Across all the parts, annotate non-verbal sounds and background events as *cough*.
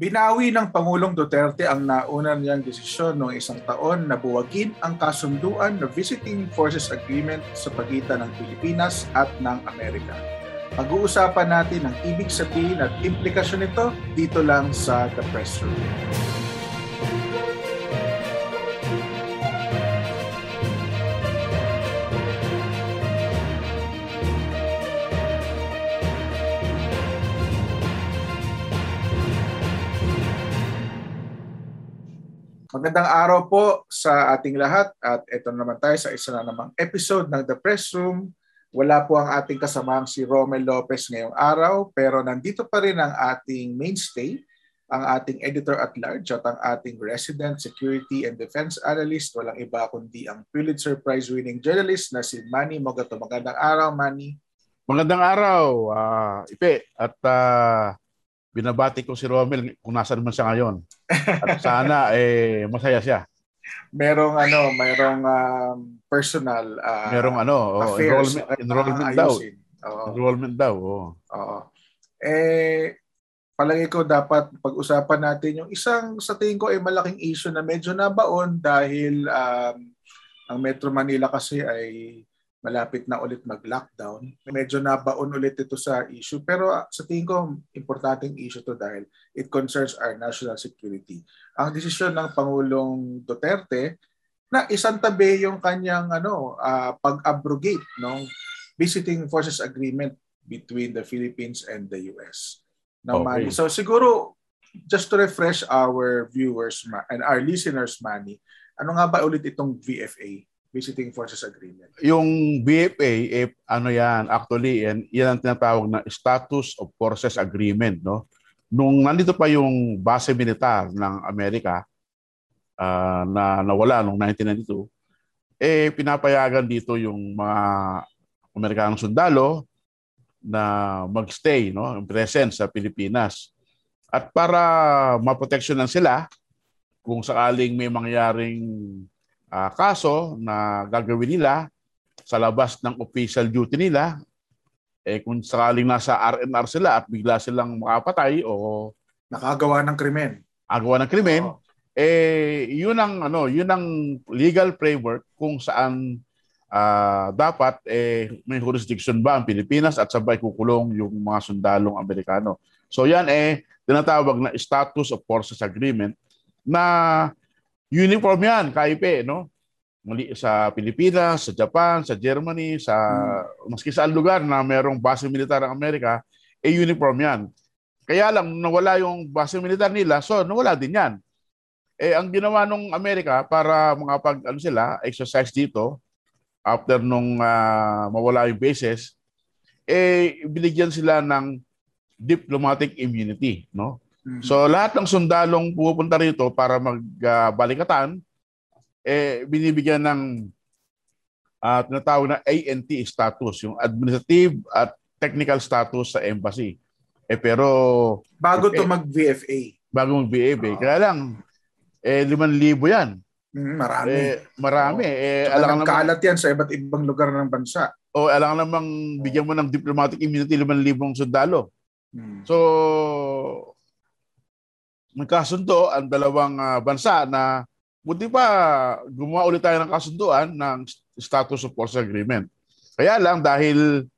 Binawi ng Pangulong Duterte ang nauna niyang desisyon noong isang taon na buwagin ang kasunduan na Visiting Forces Agreement sa pagitan ng Pilipinas at ng Amerika. Pag-uusapan natin ang ibig sabihin at implikasyon nito dito lang sa The Press Room. Magandang araw po sa ating lahat at ito naman tayo sa isa na namang episode ng The Press Room. Wala po ang ating kasamang si Romel Lopez ngayong araw pero nandito pa rin ang ating mainstay, ang ating editor at large at ang ating resident security and defense analyst. Walang iba kundi ang Pulitzer Prize winning journalist na si Manny Mogato. Magandang araw, Manny. Magandang araw, uh, Ipe. At uh, binabati ko si Romel kung nasaan man siya ngayon. At sana *laughs* eh masaya siya. Merong ano, merong um, personal uh, merong ano, oh, affairs, enrollment, enrollment daw. Oo. Enrollment daw, oh. Oo. Eh palagi ko dapat pag-usapan natin yung isang sa tingin ko ay malaking issue na medyo nabaon dahil um, ang Metro Manila kasi ay malapit na ulit mag-lockdown. Medyo nabaon ulit ito sa issue pero ah, sa tingin ko importanteng issue to dahil it concerns our national security. Ang desisyon ng Pangulong Duterte na isantabi yung kanyang ano uh, pag-abrogate ng visiting forces agreement between the Philippines and the US. Now, okay. Manny, so siguro just to refresh our viewers and our listeners, Manny, ano nga ba ulit itong VFA? Visiting Forces Agreement? Yung BFA, eh, ano yan, actually, yan, yan ang tinatawag na Status of Forces Agreement. No? Nung nandito pa yung base militar ng Amerika, uh, na nawala noong 1992, eh pinapayagan dito yung mga Amerikanong sundalo na magstay, no, present sa Pilipinas. At para maproteksyonan sila kung sakaling may mangyaring uh, kaso na gagawin nila sa labas ng official duty nila, eh kung sakaling nasa RNR sila at bigla silang makapatay o nakagawa ng krimen. Agawa ng krimen, oh. eh yun ang ano, yun ang legal framework kung saan uh, dapat eh may jurisdiction ba ang Pilipinas at sabay kukulong yung mga sundalong Amerikano. So yan eh tinatawag na status of forces agreement na uniform yan, KIP, no? Muli sa Pilipinas, sa Japan, sa Germany, sa hmm. maski saan lugar na mayroong base militar ng Amerika, eh uniform yan. Kaya lang nawala yung base militar nila, so nawala din yan. Eh ang ginawa ng Amerika para makapag ano sila, exercise dito after nung uh, mawala yung bases, eh binigyan sila ng diplomatic immunity, no? Mm-hmm. So lahat ng sundalong pupunta rito para magbalikatan, uh, eh, binibigyan ng uh, tinatawag na ANT status, yung administrative at technical status sa embassy. Eh pero bago eh, to mag-VFA. Bago mag-VFA. Oh. Kaya lang eh 5,000 'yan. Mm, marami. Eh, marami. Oh. Eh, so, alam kalat yan sa iba't ibang lugar ng bansa. O oh, alam namang bigyan mo ng diplomatic immunity 5,000 sundalo. Hmm. So, nagkasundo ang dalawang uh, bansa na buti pa gumawa ulit tayo ng kasunduan ng status of force agreement. Kaya lang dahil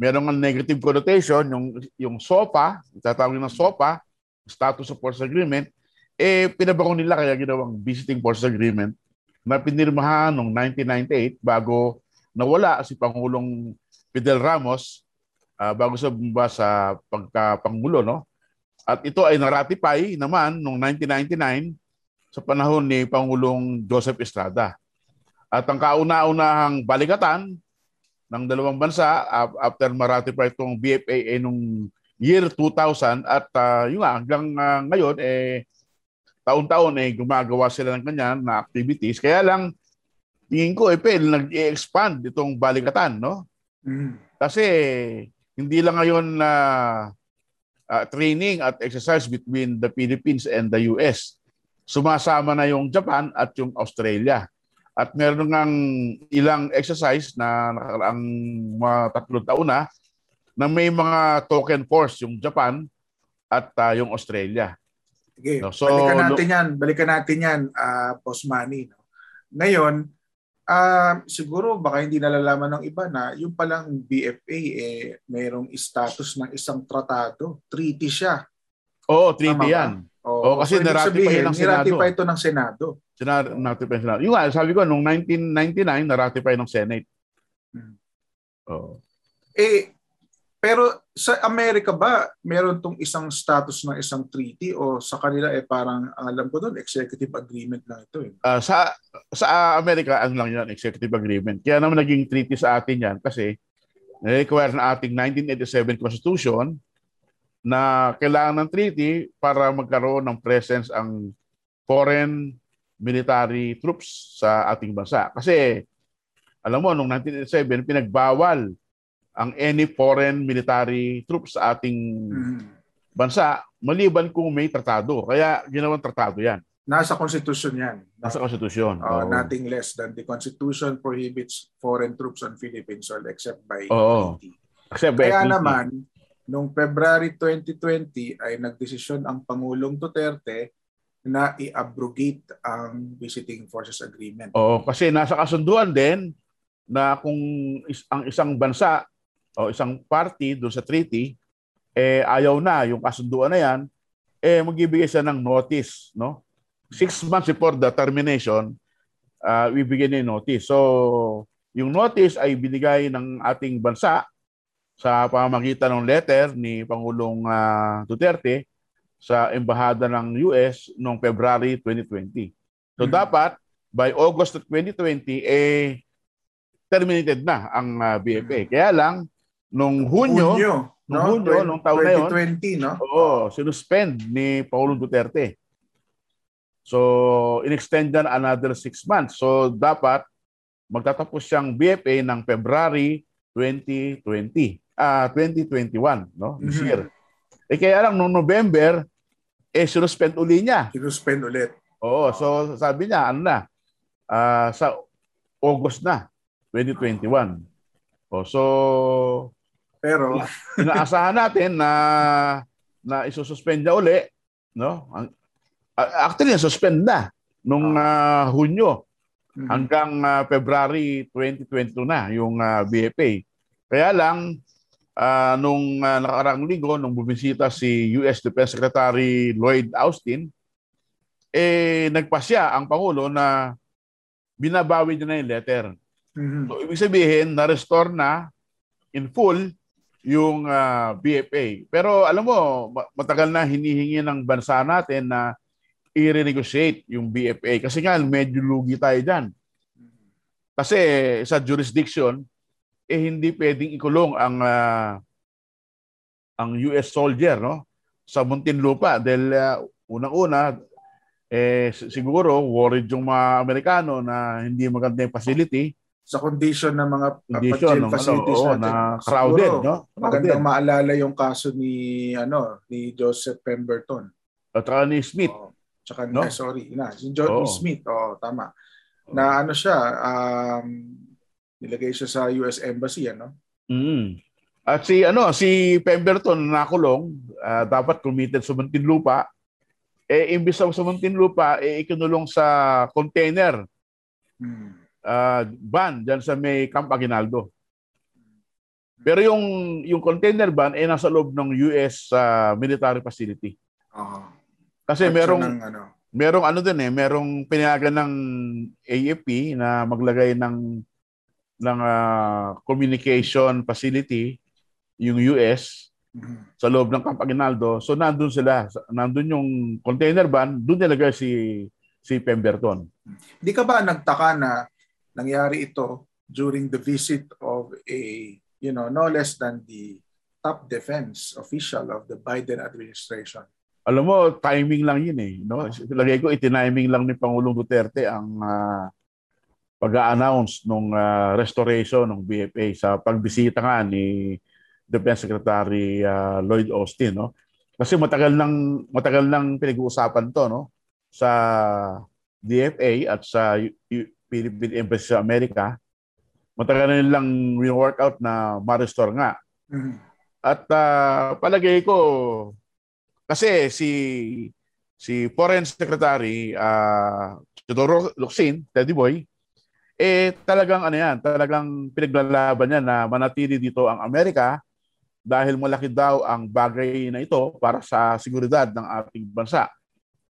meron ng negative connotation yung yung SOPA, tatawagin ng SOPA, status of force agreement, eh pinabago nila kaya ginawang visiting force agreement na pinirmahan noong 1998 bago nawala si Pangulong Fidel Ramos uh, bago sa bumba sa pagkapangulo no at ito ay naratify naman noong 1999 sa panahon ni Pangulong Joseph Estrada. At ang kauna-unahang balikatan ng dalawang bansa after ma-ratify itong BFAA nung year 2000 at uh, yun nga, hanggang uh, ngayon eh taon-taon eh gumagawa sila ng kanyan na activities. Kaya lang tingin ko eh pel nag-expand itong balikatan, no? Mm. Kasi hindi lang ngayon na uh, uh, training at exercise between the Philippines and the US. Sumasama na yung Japan at yung Australia. At meron ngang ilang exercise na nakaraang mga tatlong taon na na may mga token force yung Japan at uh, yung Australia. Sige, no, so, balikan natin yan. Balikan natin yan, uh, Boss Manny. No? Ngayon, uh, siguro baka hindi nalalaman ng iba na yung palang BFA eh mayroong status ng isang tratado. Treaty siya. Oo, treaty Tama yan. Oo, oh, kasi so, naratify ng Senado. Niratify ito ng Senado. Naratify ng Senado. Yung nga, sabi ko, noong 1999, naratify ng Senate. Hmm. Oh. Eh, pero sa Amerika ba, meron tong isang status ng isang treaty o sa kanila eh parang ang alam ko doon executive agreement lang ito eh. Uh, sa sa Amerika ano lang yan executive agreement. Kaya naman naging treaty sa atin yan kasi require na ating 1987 constitution na kailangan ng treaty para magkaroon ng presence ang foreign military troops sa ating bansa. Kasi alam mo, noong 1987, pinagbawal ang any foreign military troops sa ating mm-hmm. bansa maliban kung may tratado. Kaya ginawang tratado yan. Nasa konstitusyon yan. Nasa konstitusyon. Uh, oh. Nothing less than the constitution prohibits foreign troops on Philippine soil except by oh. treaty. Except by Kaya treaty. naman, noong February 2020 ay nagdesisyon ang Pangulong Duterte na i-abrogate ang Visiting Forces Agreement. Oo, kasi nasa kasunduan din na kung is, ang isang bansa o isang party doon sa treaty, eh ayaw na yung kasunduan na yan, eh magbibigay siya ng notice, no? Six months before the termination, uh, ibigay na yung notice. So, yung notice ay binigay ng ating bansa sa pamamagitan ng letter ni Pangulong uh, Duterte sa embahada ng US noong February 2020. So hmm. dapat by August 2020 eh terminated na ang uh, BFA. Kaya lang nung Hunyo, Hunyo nung no? Hunyo, 20, nung taon 2020, na yun, no? Oo, sinuspend ni Paulo Duterte. So, in-extend yan another six months. So, dapat magtatapos siyang BFA ng February 2020. Ah, uh, 2021, no? This mm-hmm. year. Eh kaya lang nung November eh sinuspend uli niya. Sinuspend ulit. Oo, so sabi niya ano na uh, sa August na 2021. Oh, so pero *laughs* inaasahan natin na na isususpend niya uli, no? Actually, suspend na nung uh, Hunyo mm-hmm. hanggang uh, February 2022 na yung uh, BFA. Kaya lang uh, nung uh, nakaraang linggo nung bumisita si US Defense Secretary Lloyd Austin, eh nagpasya ang pangulo na binabawi niya na yung letter. Mm-hmm. So ibig sabihin na-restore na in full yung uh, ah, BFA. Pero alam mo, matagal na hinihingi ng bansa natin na i-renegotiate yung BFA kasi nga medyo lugi tayo diyan. Kasi sa jurisdiction eh hindi pwedeng ikulong ang uh, ang US soldier no sa Muntinlupa dahil uh, unang-una eh siguro worried yung mga Amerikano na hindi maganda yung facility sa condition ng mga condition ng facilities ano, oo, na crowded, Siguro, no? Crowded. Magandang maalala yung kaso ni ano ni Joseph Pemberton. At saka ni Smith. Oh, tsaka no? sorry, na, si John oh. Smith. Oh, tama. Oh. Na ano siya, um, nilagay siya sa US Embassy, ano? Mm. At si ano, si Pemberton nakulong, uh, dapat committed sa Muntinlupa. Eh imbis sa Muntinlupa, eh ikinulong sa container. Hmm uh, ban dyan sa may Camp Aguinaldo. Pero yung yung container ban ay eh, nasa loob ng US uh, military facility. Uh-huh. Kasi At merong ng, ano? merong ano din eh, merong pinayagan ng AFP na maglagay ng ng uh, communication facility yung US mm-hmm. sa loob ng Camp Aguinaldo. So nandun sila, nandun yung container ban, doon nilagay si si Pemberton. Hindi ka ba nagtaka na nangyari ito during the visit of a, you know, no less than the top defense official of the Biden administration. Alam mo, timing lang yun eh. No? Lagay ko, itiniming lang ni Pangulong Duterte ang uh, pag-a-announce ng uh, ah, restoration ng BFA sa pagbisita nga ni Defense Secretary uh, Lloyd Austin. No? Kasi matagal nang matagal nang pinag-uusapan to no sa DFA at sa Philippine Embassy sa Amerika, matagal na nilang workout na ma-restore nga. Mm-hmm. At uh, palagay ko, kasi si si Foreign Secretary uh, Teodoro Locsin, Teddy Boy, eh talagang ano yan, talagang pinaglalaban niya na manatili dito ang Amerika dahil malaki daw ang bagay na ito para sa seguridad ng ating bansa.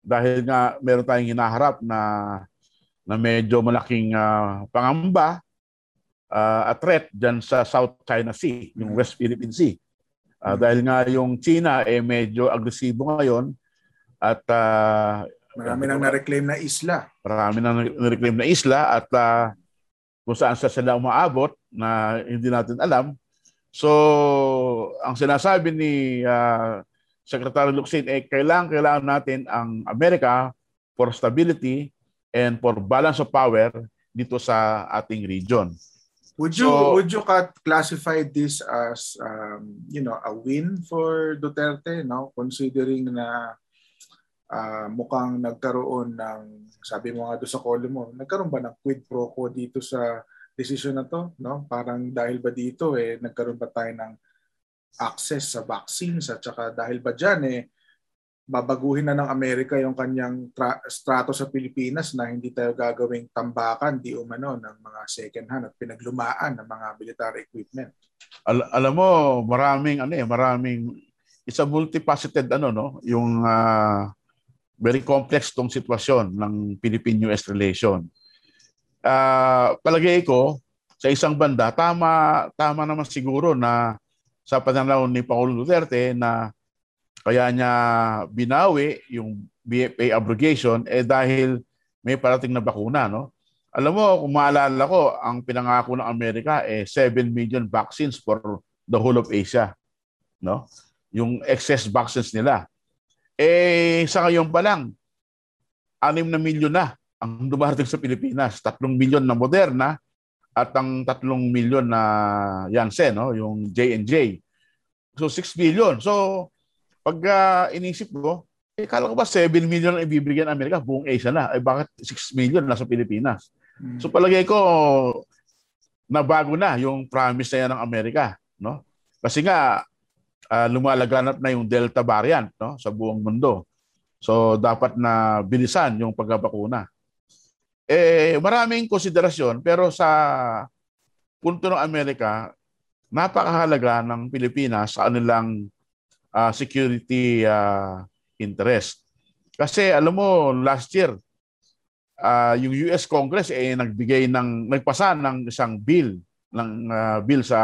Dahil nga meron tayong hinaharap na na medyo malaking uh, pangamba uh, at threat dyan sa South China Sea, yung West Philippine Sea. Uh, dahil nga yung China eh medyo agresibo ngayon at uh, marami nang na-reclaim na isla. Marami nang na-reclaim na isla at uh, kung saan sa sila umaabot na hindi natin alam. So, ang sinasabi ni uh, Secretary Luxin eh kailangan kailangan natin ang Amerika for stability and for balance of power dito sa ating region. Would you so, would you classify this as um, you know a win for Duterte no considering na uh, mukhang nagkaroon ng sabi mo nga do sa call mo nagkaroon ba ng quid pro quo dito sa decision na to no parang dahil ba dito eh nagkaroon ba tayo ng access sa vaccines at saka dahil ba diyan eh babaguhin na ng Amerika yung kanyang tra- strato sa Pilipinas na hindi tayo gagawing tambakan di umano ng mga second hand at pinaglumaan ng mga military equipment. Al- alam mo, maraming ano eh, maraming it's a multifaceted ano no, yung uh, very complex tong sitwasyon ng Philippine-US relation. Uh, palagay ko sa isang banda tama tama naman siguro na sa pananaw ni Pangulo Duterte na kaya niya binawi yung BFA abrogation eh dahil may parating na bakuna, no? Alam mo, kung maalala ko, ang pinangako ng Amerika eh 7 million vaccines for the whole of Asia, no? Yung excess vaccines nila. Eh sa ngayon pa lang 6 na milyon na ang dumarating sa Pilipinas, 3 milyon na Moderna at ang 3 milyon na Janssen, no? Yung J&J. So 6 million. So pag uh, inisip ko, eh, kala ko ba 7 million ang ibibigyan ng Amerika, buong Asia na. Eh, bakit 6 million nasa Pilipinas? Hmm. So palagay ko, nabago na yung promise na yan ng Amerika. No? Kasi nga, uh, lumalaganap na yung Delta variant no? sa buong mundo. So dapat na bilisan yung pagkabakuna. Eh, maraming konsiderasyon pero sa punto ng Amerika, napakahalaga ng Pilipinas sa kanilang uh, security uh, interest. Kasi alam mo, last year, uh, yung US Congress eh nagbigay ng nagpasa ng isang bill ng uh, bill sa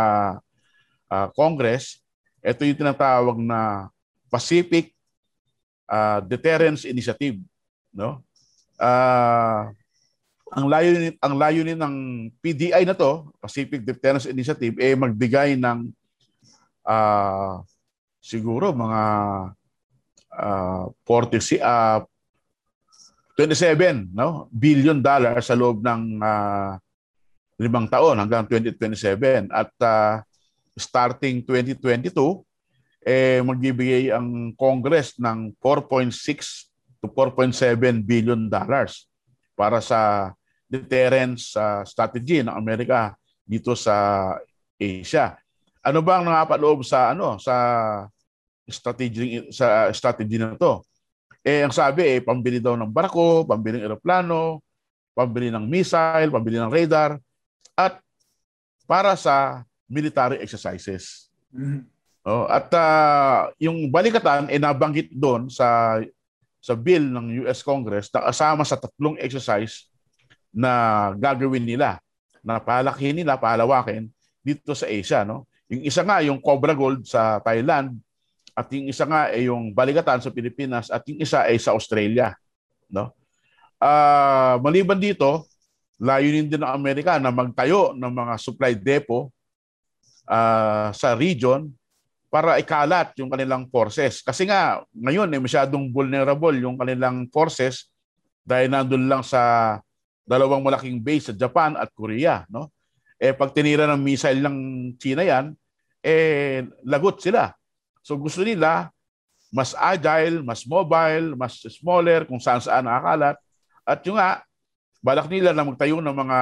uh, Congress. Ito yung tinatawag na Pacific uh, Deterrence Initiative, no? Uh, ang layunin ang layunin ng PDI na to, Pacific Deterrence Initiative, eh magbigay ng uh, siguro mga uh, 40 uh, 27 no billion dollars sa loob ng uh, limang taon hanggang 2027 at uh, starting 2022 eh magbibigay ang Congress ng 4.6 to 4.7 billion dollars para sa deterrence uh, strategy ng Amerika dito sa Asia. Ano ba ang nakapaloob sa ano sa strategy sa strategy na to? Eh ang sabi eh pambili daw ng barko, pambili ng eroplano, pambili ng missile, pambili ng radar at para sa military exercises. Mm-hmm. Oh, at uh, yung balikatan eh nabanggit doon sa sa bill ng US Congress na kasama sa tatlong exercise na gagawin nila na palakihin nila, palawakin dito sa Asia, no? Yung isa nga, yung Cobra Gold sa Thailand, at yung isa nga ay yung Baligatan sa Pilipinas, at yung isa ay sa Australia. No? Uh, maliban dito, layunin din ng Amerika na magtayo ng mga supply depot uh, sa region para ikalat yung kanilang forces. Kasi nga, ngayon eh, masyadong vulnerable yung kanilang forces dahil nandun lang sa dalawang malaking base sa Japan at Korea. No? eh pag tinira ng missile ng China yan, eh lagot sila. So gusto nila mas agile, mas mobile, mas smaller, kung saan saan nakakalat. At yung nga, balak nila na magtayo ng mga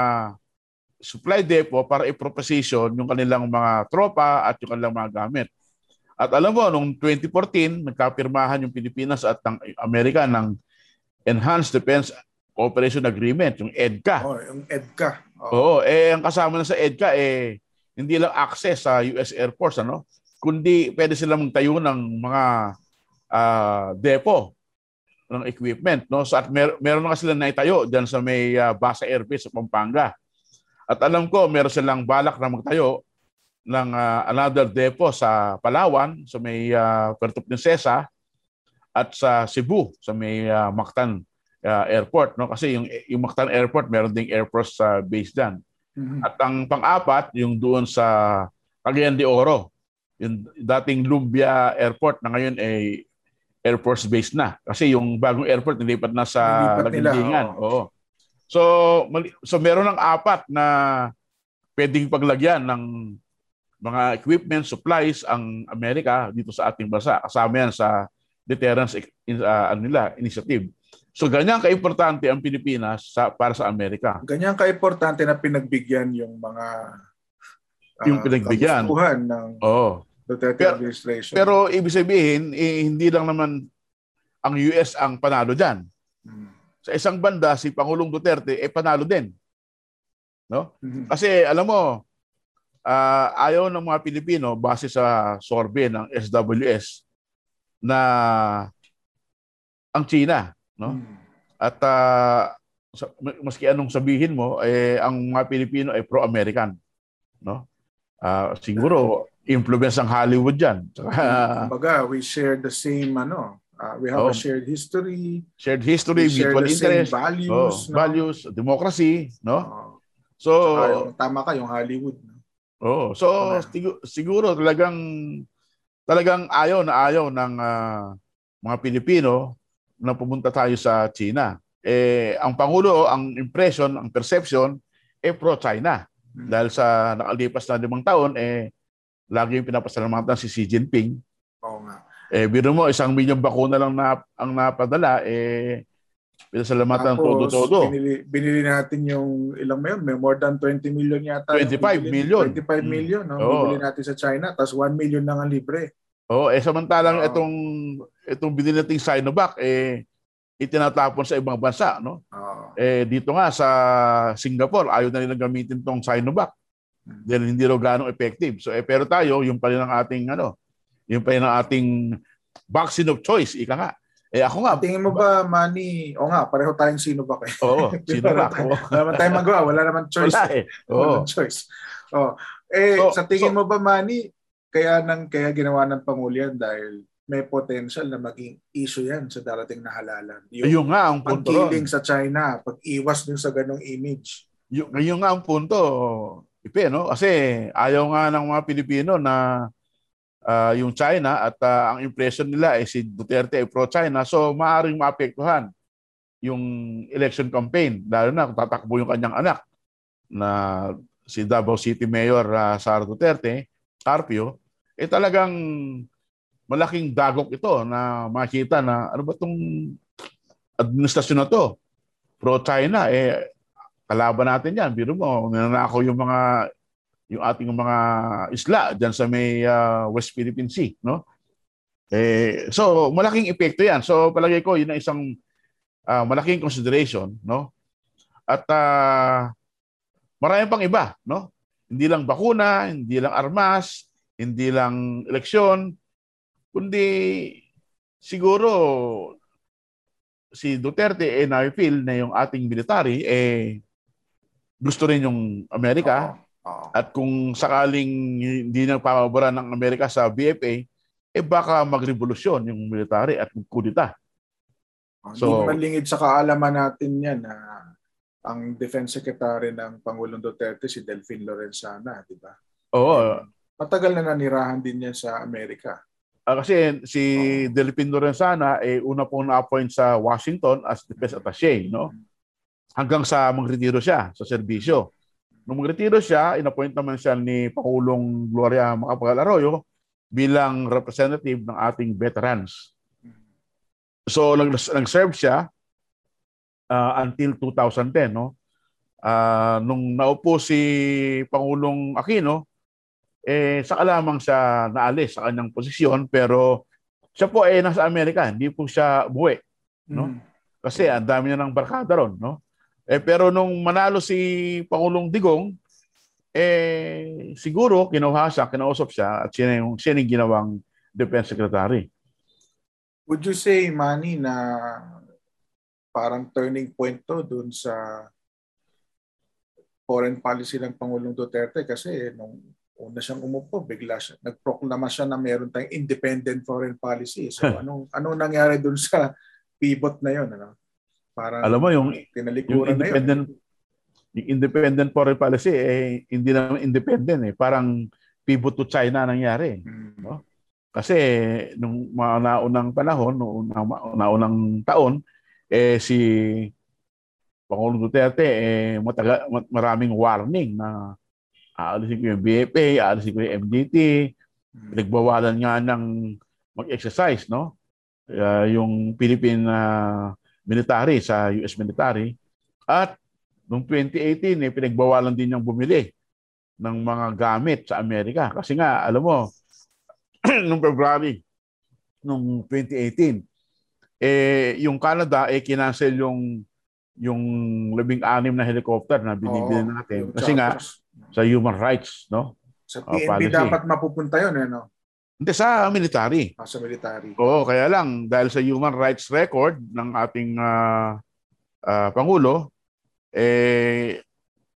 supply depot para i-proposition yung kanilang mga tropa at yung kanilang mga gamit. At alam mo, noong 2014, nagkapirmahan yung Pilipinas at ang Amerika ng Enhanced Defense Cooperation Agreement, yung EDCA. Oh, yung EDCA. Oh. Oo, eh ang kasama na sa EDCA eh hindi lang access sa US Air Force ano, kundi pwede silang magtayo ng mga uh, depo ng equipment no. So at mer- meron na sila naitayo diyan sa may uh, Basa Air Base sa Pampanga. At alam ko meron silang balak na magtayo ng uh, another depot sa Palawan, sa may uh, Puerto Princesa at sa Cebu, sa may uh, Mactan uh, Airport. No? Kasi yung, yung Mactan Airport, meron ding Air Force uh, base dyan. Mm-hmm. At ang pang-apat, yung doon sa Cagayan de Oro, yung dating Lumbia Airport na ngayon ay Air Force base na. Kasi yung bagong airport nilipat na sa Lagindingan. Oo. Oo. So, so meron ng apat na pwedeng paglagyan ng mga equipment, supplies ang Amerika dito sa ating bansa. Kasama yan sa deterrence uh, nila, initiative. So ganyan kaimportante ang Pilipinas sa, para sa Amerika. Ganyan kaimportante na pinagbigyan yung mga yung pinagbigyan ng oh. Duterte pero, administration. Pero ibig sabihin, eh, hindi lang naman ang US ang panalo diyan. Hmm. Sa isang banda si Pangulong Duterte eh panalo din. No? Hmm. Kasi alam mo, uh, ayaw ng mga Pilipino base sa survey ng SWS na ang China, no? Hmm. At uh, maski anong sabihin mo, eh ang mga Pilipino ay pro-American, no? Uh, siguro influence ng Hollywood diyan. Kumbaga, we share the same ano, uh, we have oh, a shared history, shared history, mutual interest, values, oh, no? values, democracy, no? Oh. So, yung, tama ka yung Hollywood. No? Oh, so siguro, siguro talagang talagang ayaw na ayaw ng uh, mga Pilipino na pumunta tayo sa China. Eh ang pangulo, ang impression, ang perception eh pro-China. Hmm. Dahil sa nakalipas na limang taon eh lagi yung pinapasalamatan si Xi Jinping. Oo nga. Eh biro mo isang milyong bakuna lang na ang napadala eh Pinasalamatan todo-todo. Binili, binili natin yung ilang mayon, may more than 20 million yata. 25 million. 25 hmm. million, no? Oh. Bibili natin sa China, tapos 1 million lang ang libre. Oh, eh samantalang oh. itong itong binili nating Sinovac eh itinatapon sa ibang bansa, no? Oh. Eh dito nga sa Singapore, ayaw na nilang gamitin tong Sinovac. Hmm. Dahil hindi raw ganong effective. So eh pero tayo, yung pa rin ang ating ano, yung pa rin ang ating vaccine of choice, ika nga. Eh ako nga. Tingin mo ba, Manny, o nga, pareho tayong sino *laughs* ba kayo? Oo, sino ba? Wala naman tayong magawa, wala naman choice. Wala eh. Oo. Wala choice. Oh. Eh, so, sa tingin so, mo ba, Manny, kaya nang kaya ginawa ng Pangulo yan dahil may potential na maging issue yan sa darating na halalan. Yung, yung nga ang punto. Pagkiling sa China, pag-iwas din sa ganong image. Yung, yung nga ang punto, Ipe, no? Kasi ayaw nga ng mga Pilipino na uh, yung China at uh, ang impression nila ay si Duterte ay pro-China. So maaaring maapektuhan yung election campaign, lalo na kung tatakbo yung kanyang anak na si Davao City Mayor uh, Sara Duterte, Carpio, eh talagang malaking dagok ito na makita na ano ba itong administrasyon na to? Pro-China, eh kalaban natin yan. Biro mo, nananakaw yung mga yung ating mga isla diyan sa may uh, West Philippine Sea, no? Eh, so malaking epekto 'yan. So palagay ko 'yun ang isang uh, malaking consideration, no? At uh, marami pang iba, no? Hindi lang bakuna, hindi lang armas, hindi lang eleksyon, kundi siguro si Duterte eh na-feel na yung ating military eh gusto rin yung Amerika. Oh. At kung sakaling hindi na pamabara ng Amerika sa BFA, eh baka magrevolusyon yung military at kudita. So, hindi malingid sa kaalaman natin yan na ang Defense Secretary ng Pangulong Duterte si Delphine Lorenzana, di ba? Oo. Matagal na nanirahan din niya sa Amerika. Uh, kasi si oh. Delphine Lorenzana eh una pong na-appoint sa Washington as defense attaché, no? Hanggang sa magretiro siya sa serbisyo. Nung magretiro siya, inappoint naman siya ni Pangulong Gloria Macapagal Arroyo bilang representative ng ating veterans. So nag- nag-serve siya uh, until 2010 no. Uh, nung naupo si Pangulong Aquino, eh saka lamang siya naalis sa kanyang posisyon pero siya po ay eh, nasa Amerika, hindi po siya buwi, no? Mm. Kasi ang dami niya ng barkada ron, no? Eh pero nung manalo si Pangulong Digong, eh siguro kinuha siya, kinausap siya at siya yung, siya yung ginawang defense secretary. Would you say, Manny, na parang turning point to dun sa foreign policy ng Pangulong Duterte kasi nung una siyang umupo, bigla siya, nagproklama siya na meron tayong independent foreign policy. So *laughs* anong anong nangyari dun sa pivot na yon ano? Parang Alam mo yung yung independent na yun. yung independent foreign policy eh hindi naman independent eh, parang pivot to China nangyari, hmm. no? Kasi nung mga naunang panahon, noong naunang taon, eh si Pangulong Duterte eh mataga, maraming warning na aalisin ko yung BFA, aalisin ko yung MDT, hmm. pinagbawalan nga ng mag-exercise, no? Uh, yung Philippine uh, military sa US military. At noong 2018, eh, pinagbawalan din yung bumili ng mga gamit sa Amerika. Kasi nga, alam mo, *clears throat* noong February, noong 2018, eh, yung Canada, eh, kinancel yung yung labing-anim na helicopter na binibili natin. Kasi nga, sa human rights, no? Sa PNP uh, dapat mapupunta yun, eh, no? Hindi, sa military. Ah, sa military. Oo, kaya lang, dahil sa human rights record ng ating uh, uh, Pangulo, eh,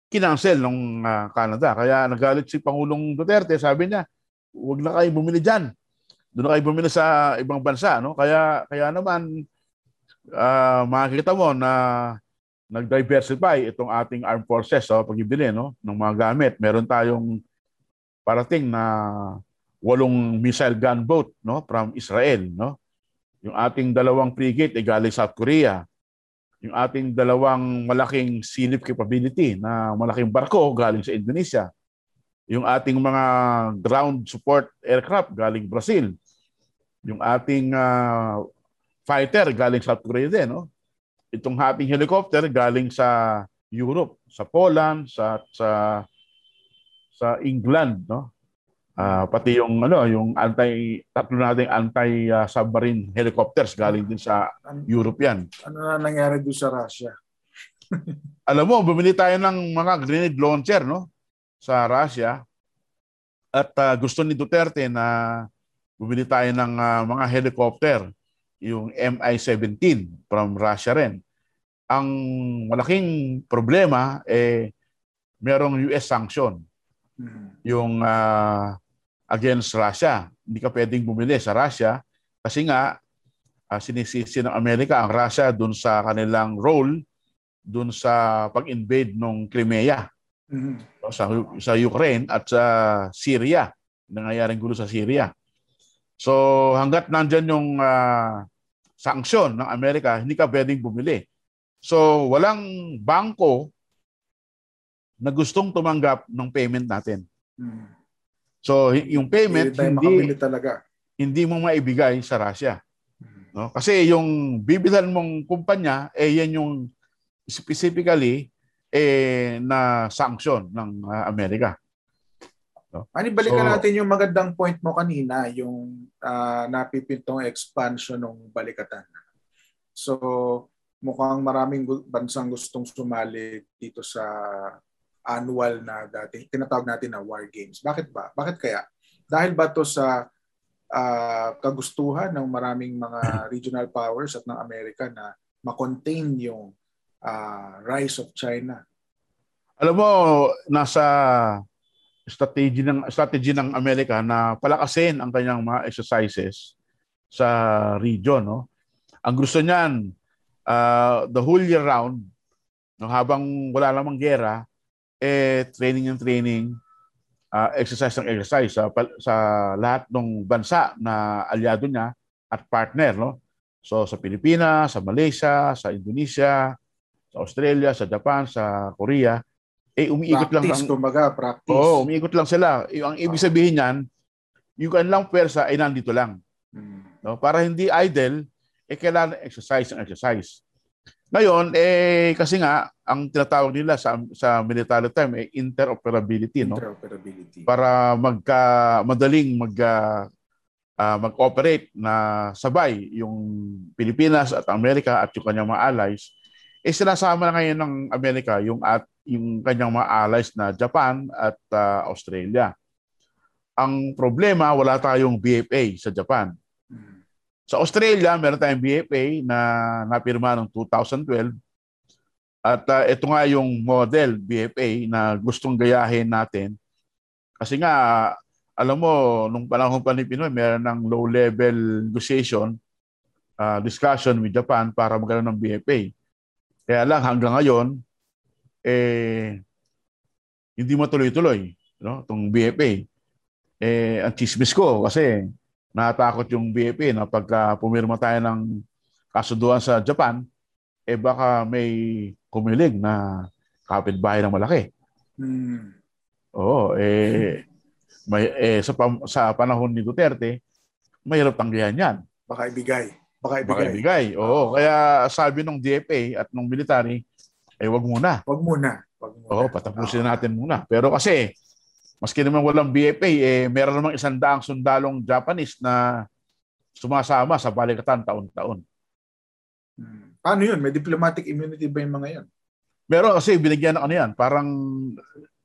kinancel ng uh, Canada. Kaya nagalit si Pangulong Duterte, sabi niya, huwag na kayo bumili dyan. Doon na kayo bumili sa ibang bansa. No? Kaya, kaya naman, uh, makikita mo na nag-diversify itong ating armed forces so pagbibili no ng mga gamit. Meron tayong parating na walong missile gunboat no from Israel no. Yung ating dalawang frigate ay galing South Korea. Yung ating dalawang malaking silip capability na malaking barko galing sa Indonesia. Yung ating mga ground support aircraft galing Brazil. Yung ating uh, fighter galing South Korea din no itong ating helicopter galing sa Europe, sa Poland, sa sa sa England, no? Uh, pati yung ano, yung anti tatlo nating anti uh, submarine helicopters galing din sa Europe yan. Ano na nangyari doon sa Russia? *laughs* Alam mo, bumili tayo ng mga grenade launcher, no? Sa Russia. At uh, gusto ni Duterte na bumili tayo ng uh, mga helicopter yung MI-17 from Russia rin. Ang malaking problema eh merong US sanction. Hmm. Yung uh, against Russia. Hindi ka pwedeng bumili sa Russia kasi nga uh, sinisisi ng Amerika ang Russia dun sa kanilang role dun sa pag-invade ng Crimea. Mm-hmm. Sa, sa Ukraine at sa Syria. Nangyayaring gulo sa Syria. So hanggat nandyan yung uh, sanction ng Amerika, hindi ka pwedeng bumili. So, walang bangko na gustong tumanggap ng payment natin. Hmm. So, yung payment hindi, hindi talaga. Hindi mo maibigay sa Russia. Hmm. No? Kasi yung bibilan mong kumpanya, eh yan yung specifically eh, na sanction ng uh, Amerika. No? Ani balikan so, natin yung magandang point mo kanina, yung uh, napipintong expansion ng balikatan. So, mukhang maraming bansang gustong sumali dito sa annual na dati tinatawag natin na war games. Bakit ba? Bakit kaya? Dahil ba to sa uh, kagustuhan ng maraming mga *laughs* regional powers at ng Amerika na makontain yung uh, rise of China? Alam mo, nasa strategy ng strategy ng Amerika na palakasin ang kanyang mga exercises sa region no? Ang gusto niyan uh, the whole year round no habang wala namang gera eh training and training uh, exercise ng exercise sa sa lahat ng bansa na aliado niya at partner no? So sa Pilipinas sa Malaysia sa Indonesia sa Australia sa Japan sa Korea eh umiikot practice, lang kumbaga, practice. Oo, umiikot lang sila. Yung ang ibig sabihin niyan, yung kanilang pwersa ay nandito lang. Hmm. No, para hindi idle, eh kailangan exercise ang exercise. Ngayon, eh, kasi nga, ang tinatawag nila sa, sa military term, eh, interoperability, no? Interoperability. Para magka, madaling mag, uh, mag-operate na sabay yung Pilipinas at Amerika at yung kanyang mga allies, eh sinasama na ngayon ng Amerika yung at yung kanyang mga allies na Japan at uh, Australia. Ang problema, wala tayong BFA sa Japan. Sa Australia, meron tayong BFA na napirma noong 2012. At uh, ito nga yung model BFA na gustong gayahin natin. Kasi nga, alam mo, nung panahon pa ni Pinoy, meron ng low-level negotiation, uh, discussion with Japan para magkaroon ng BFA. Kaya lang hanggang ngayon, eh, hindi matuloy-tuloy no? itong BFA. Eh, ang chismis ko kasi natakot yung BFA na pagka pumirma tayo ng kasunduan sa Japan, eh baka may kumilig na kapitbahay ng malaki. Hmm. Oo, eh, may, eh sa, sa panahon ni Duterte, mahirap tanggihan yan. Baka ibigay. Baka ibigay. Baka ibigay. Oo, kaya sabi ng DFA at ng military, eh wag muna. Wag muna. Wag muna. Oo, patapusin natin muna. Pero kasi Maski naman walang BFA, eh, meron namang isang daang sundalong Japanese na sumasama sa balikatan taon-taon. Hmm. Paano yun? May diplomatic immunity ba yung mga yan? Meron kasi binigyan ng ano yan, parang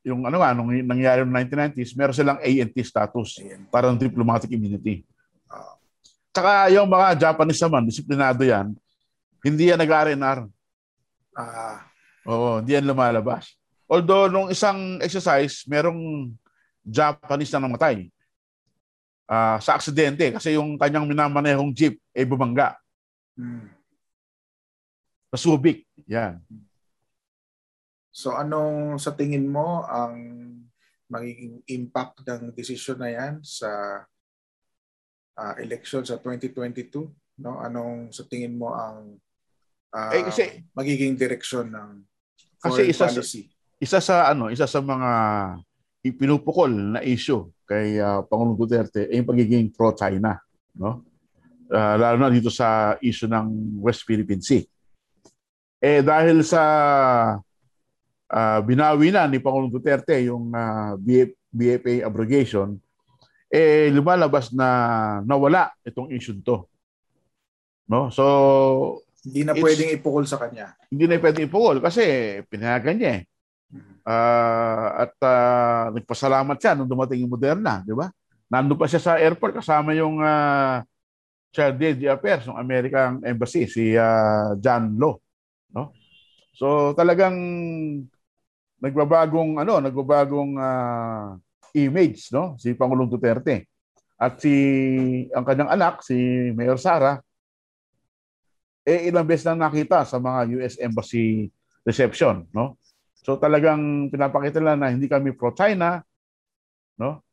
yung ano nga, nung nangyari noong 1990s, meron silang ANT status, ANT. parang diplomatic immunity. Uh, Tsaka yung mga Japanese naman, disiplinado yan, hindi yan nag-RNR. Ah. Oo, hindi yan lumalabas. Although, nung isang exercise, merong Japanese na namatay uh, sa aksidente kasi yung kanyang minamanehong jeep ay eh, bumangga. Hmm. Sa Subic. Yan. So anong sa tingin mo ang magiging impact ng desisyon na yan sa uh, election sa 2022? No? Anong sa tingin mo ang uh, eh, kasi, magiging direksyon ng kasi isa policy? Sa, isa sa ano, isa sa mga ipinupukol na issue kay uh, Pangulong Duterte ay yung pagiging pro-China. No? Uh, lalo na dito sa issue ng West Philippine Sea. Eh dahil sa uh, binawi na ni Pangulong Duterte yung uh, BFA abrogation, eh lumalabas na nawala itong issue to. No? So hindi na pwedeng ipukol sa kanya. Hindi na pwedeng ipukol kasi pinayagan niya eh. Uh, at uh, nagpasalamat siya nung dumating yung Moderna, di ba? Nandun pa siya sa airport kasama yung uh, Chair DG Affairs ng American Embassy, si uh, John Lo. No? So talagang nagbabagong ano, nagbabagong uh, image, no? Si Pangulong Duterte. At si ang kanyang anak, si Mayor Sara, eh ilang beses na nakita sa mga US Embassy reception, no? So talagang pinapakita nila na hindi kami pro-China, no?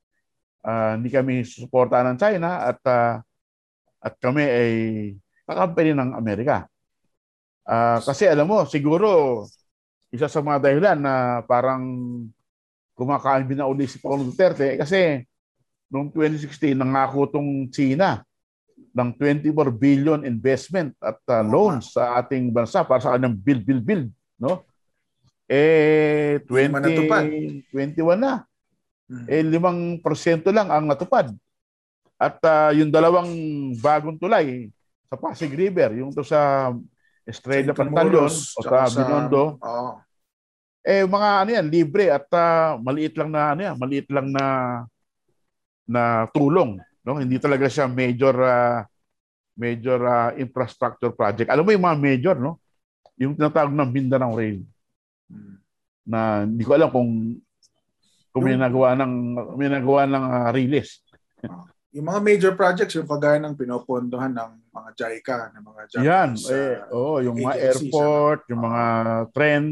Uh, hindi kami suportahan ng China at uh, at kami ay kakampanya ng Amerika. Uh, kasi alam mo, siguro isa sa mga dahilan na parang kumakain na uli si Pangulong Duterte kasi noong 2016 nangako tong China ng 24 billion investment at uh, loans sa ating bansa para sa kanyang build build build no eh, 20, 21 na. Hmm. Eh, 5% lang ang natupad. At uh, yung dalawang bagong tulay sa Pasig River, yung to sa Estrella Pantaleon o sa Binondo, oh. eh mga ano yan, libre at uh, maliit lang na ano yan, maliit lang na na tulong, no? Hindi talaga siya major uh, major uh, infrastructure project. Alam mo yung mga major, no? Yung tinatawag ng Mindanao Rail na hindi ko alam kung kung may nagawa ng may nagawa ng uh, release. yung mga major projects yung kagaya ng pinopondohan ng mga JICA ng mga Japanese Yan, eh, oh, yung mga airport, ano, yung mga uh, train,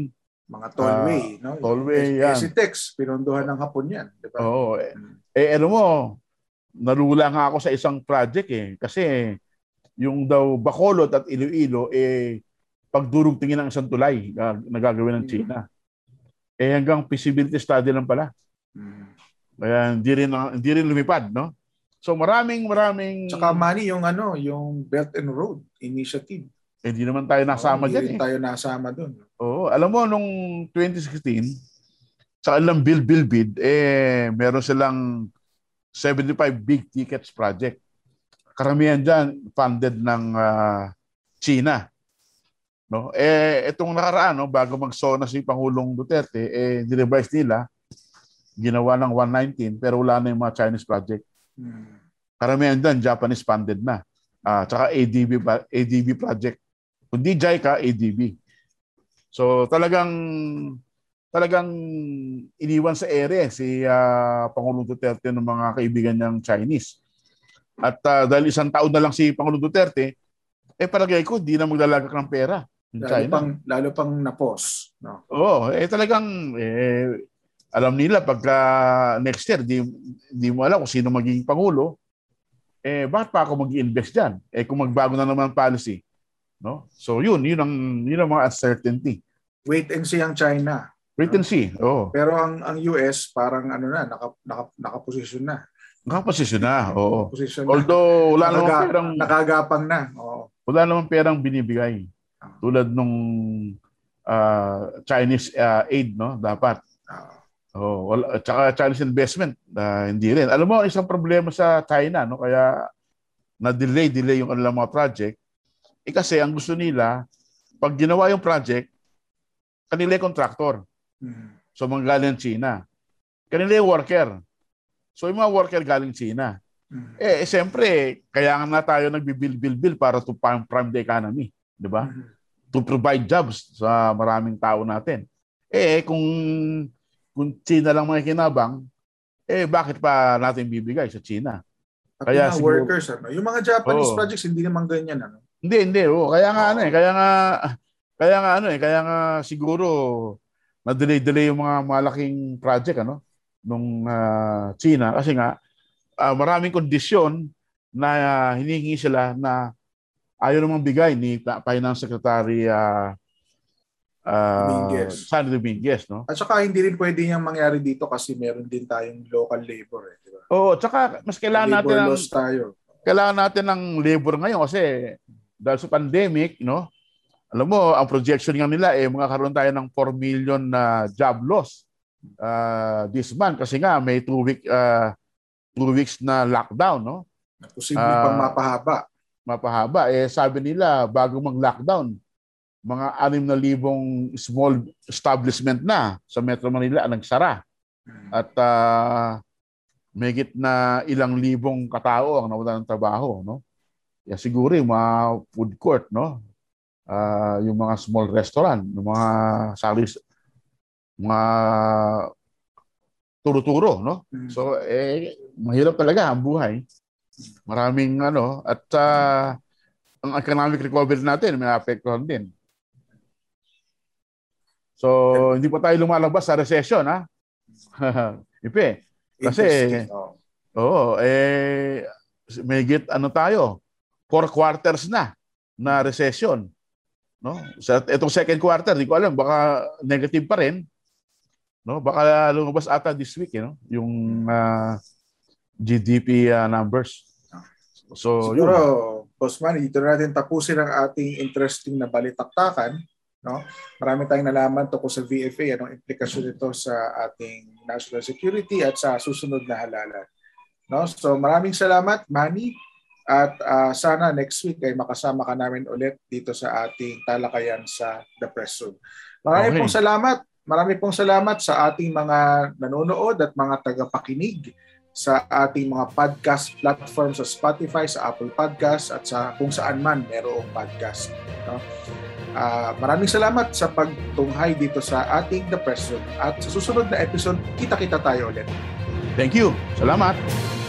mga tollway, uh, no? Tollway, yung yan. SCTEX, pinondohan ng Hapon yan, di ba? Oo. Oh, eh, hmm. eh, ano mo, nalula nga ako sa isang project eh. Kasi yung daw Bacolod at Iloilo, eh, pagdurog tingin ng isang tulay na, na gagawin ng hmm. China. Eh hanggang feasibility study lang pala. Hmm. Kaya hindi rin hindi rin lumipad, no? So maraming maraming Tsaka money yung ano, yung Belt and Road Initiative. Eh, hindi naman tayo nasama dyan Hindi eh. tayo nasama doon. Oo, alam mo, nung 2016, sa ilang bill bill bid, eh, meron silang 75 big tickets project. Karamihan dyan funded ng ah, China. No? Eh, itong nakaraan, no, bago mag-SONA si Pangulong Duterte, eh, nirevise nila, ginawa ng 119, pero wala na yung mga Chinese project. Karamihan dyan, Japanese funded na. Ah, tsaka ADB, ADB project. Kundi JICA, ADB. So talagang talagang iniwan sa ere si ah, Pangulong Duterte ng mga kaibigan niyang Chinese. At ah, dahil isang taon na lang si Pangulong Duterte, eh palagay ko di na maglalagak ng pera Lalo China. pang, lalo pang napos. No? Oo, eh talagang eh, alam nila pagka next year di, di mo alam kung sino magiging pangulo, eh bakit pa ako mag-invest diyan? Eh kung magbago na naman ang policy, no? So yun, yun ang yun ang mga uncertainty. Wait and see ang China. Wait and see. Oh, Pero ang ang US parang ano na, naka, naka, nakaposisyon na. nakaposisyon na. Oo. Posisyon na. Although wala namang Nakaga- perang Nakagapang na. Oo. wala namang perang binibigay. Tulad nung ah, Chinese ah, aid, no? Dapat. Ah, Oh, wala, at saka Chinese investment, ah, hindi rin. Alam mo, isang problema sa China, no? kaya na-delay, delay yung kanilang mga project, eh kasi ang gusto nila, pag ginawa yung project, kanila yung contractor. Hmm. So, mga galing China. Kanila yung worker. So, yung mga worker galing China. Hmm. Eh, eh siyempre, kaya nga tayo nagbibil-bil-bil para to prime, prime the economy. Di ba? Hmm. to provide jobs sa maraming tao natin. Eh, kung kung China lang mga kinabang, eh bakit pa natin bibigay sa China? At Kaya yung mga siguro- workers, ano? yung mga Japanese Oo. projects, hindi naman ganyan. Ano? Hindi, hindi. Oh, kaya nga Oo. ano eh, kaya nga kaya nga ano eh, kaya nga siguro na-delay-delay yung mga malaking project ano nung ah, China kasi nga ah, maraming kondisyon na ah, hinihingi sila na ayaw namang bigay ni Finance Secretary uh, Dominguez. Sandy Dominguez, no? At saka hindi rin pwede niyang mangyari dito kasi meron din tayong local labor. Eh, di ba? Oo, tsaka mas kailangan natin labor ng laws tayo. kailangan natin ng labor ngayon kasi dahil sa pandemic, no? Alam mo, ang projection nga nila eh magkakaroon tayo ng 4 million na job loss uh, this month kasi nga may two week uh, two weeks na lockdown, no? Posible Ah, pang mapahaba. Mapahaba eh sabi nila bago mag-lockdown mga 6,000 small establishment na sa Metro Manila ang nagsara Hmm. at uh, megit na ilang libong katao ang nawalan ng trabaho, no? Yeah, siguro yung mga food court, no? Ah, yung mga small restaurant, yung mga salis, mga turo-turo, no? Hmm. So, eh, mahirap talaga ang buhay. Maraming ano, at ah, ang economic recovery natin may apektuhan din. So, hindi pa tayo lumalabas sa recession, ha? *laughs* Ipe. Kasi. Oo. oo, eh, may git ano tayo, four quarters na na recession. No? Sa itong second quarter, di ko alam, baka negative pa rin. No? Baka lumabas ata this week, you know, yung ah, GDP ah, numbers. So, Siguro, yun. Boss Manny, dito na natin tapusin ang ating interesting na balitaktakan. No? Marami tayong nalaman tungkol sa VFA, anong implikasyon nito sa ating national security at sa susunod na halalan. No? So maraming salamat, Manny. At ah, sana next week ay makasama ka namin ulit dito sa ating talakayan sa The Press Room. Marami Okay. pong salamat. Marami pong salamat sa ating mga nanonood at mga tagapakinig sa ating mga podcast platform sa Spotify, sa Apple Podcast at sa kung saan man merong podcast. No? Ah, maraming salamat sa pagtunghay dito sa ating The Press Room. At sa susunod na episode, kita-kita tayo ulit. Thank you. Salamat.